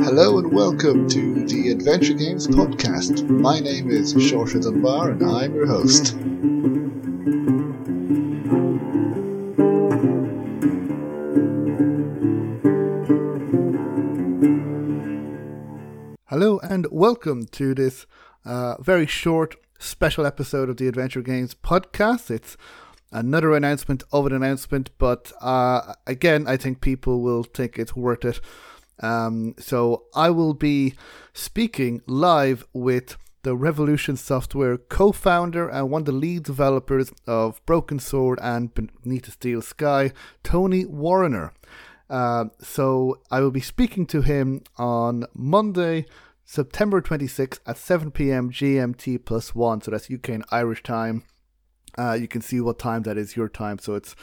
Hello and welcome to the Adventure Games podcast. My name is Shorter Than Bar and I'm your host. Hello and welcome to this uh, very short special episode of the Adventure Games podcast. It's another announcement of an announcement, but uh, again, I think people will think it's worth it. Um, so I will be speaking live with the Revolution Software co-founder and one of the lead developers of Broken Sword and Beneath the Steel Sky, Tony Warriner. Uh, so I will be speaking to him on Monday, September 26th at 7 p.m. GMT plus one. So that's UK and Irish time. Uh, you can see what time that is your time. So it's,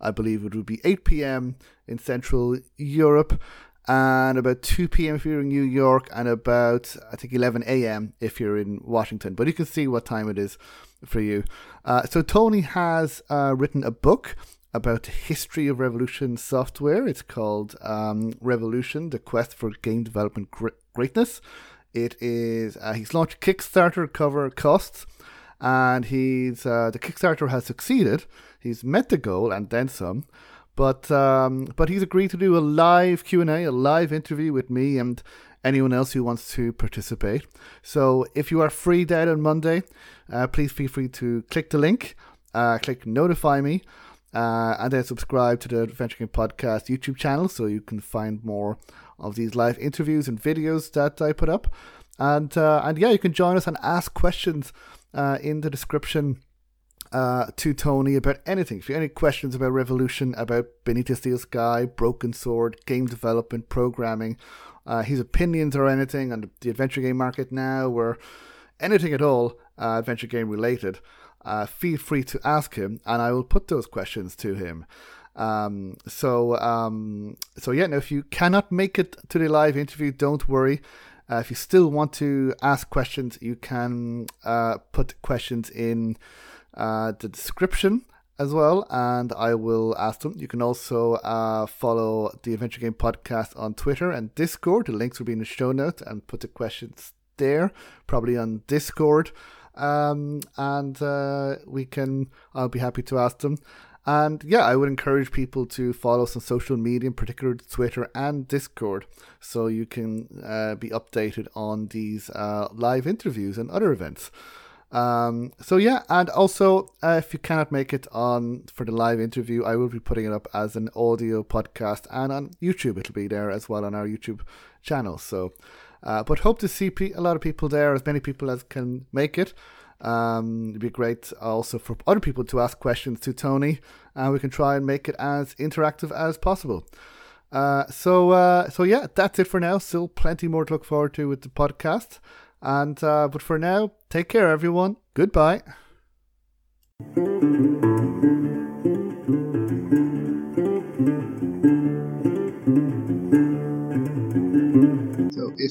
I believe it would be 8 p.m. in Central Europe and about 2 p.m. if you're in New York, and about, I think, 11 a.m. if you're in Washington. But you can see what time it is for you. Uh, so, Tony has uh, written a book about the history of Revolution software. It's called um, Revolution The Quest for Game Development Greatness. It is, uh, he's launched Kickstarter cover costs and he's uh, the Kickstarter has succeeded. He's met the goal and then some. But um, but he's agreed to do a live Q and A, a live interview with me and anyone else who wants to participate. So if you are free dead on Monday, uh, please feel free to click the link, uh, click notify me, uh, and then subscribe to the Adventure Game Podcast YouTube channel so you can find more of these live interviews and videos that I put up. And uh, and yeah, you can join us and ask questions uh, in the description uh, to Tony about anything. If you have any questions about Revolution, about the Steel Sky, Broken Sword, game development, programming, uh, his opinions or anything on the adventure game market now, or anything at all uh, adventure game related, uh, feel free to ask him, and I will put those questions to him. Um, so, um, so yeah. Now, if you cannot make it to the live interview, don't worry. Uh, if you still want to ask questions, you can uh, put questions in uh, the description as well, and I will ask them. You can also uh, follow the Adventure Game Podcast on Twitter and Discord. The links will be in the show notes, and put the questions there, probably on Discord. Um, and uh, we can, I'll be happy to ask them. And yeah, I would encourage people to follow us on social media, in particular Twitter and Discord, so you can uh, be updated on these uh, live interviews and other events. Um, so yeah, and also uh, if you cannot make it on for the live interview, I will be putting it up as an audio podcast and on YouTube. It'll be there as well on our YouTube channel. So, uh, but hope to see pe- a lot of people there, as many people as can make it. Um, it'd be great also for other people to ask questions to Tony, and we can try and make it as interactive as possible. Uh, so, uh, so yeah, that's it for now. Still plenty more to look forward to with the podcast. And uh, but for now, take care, everyone. Goodbye.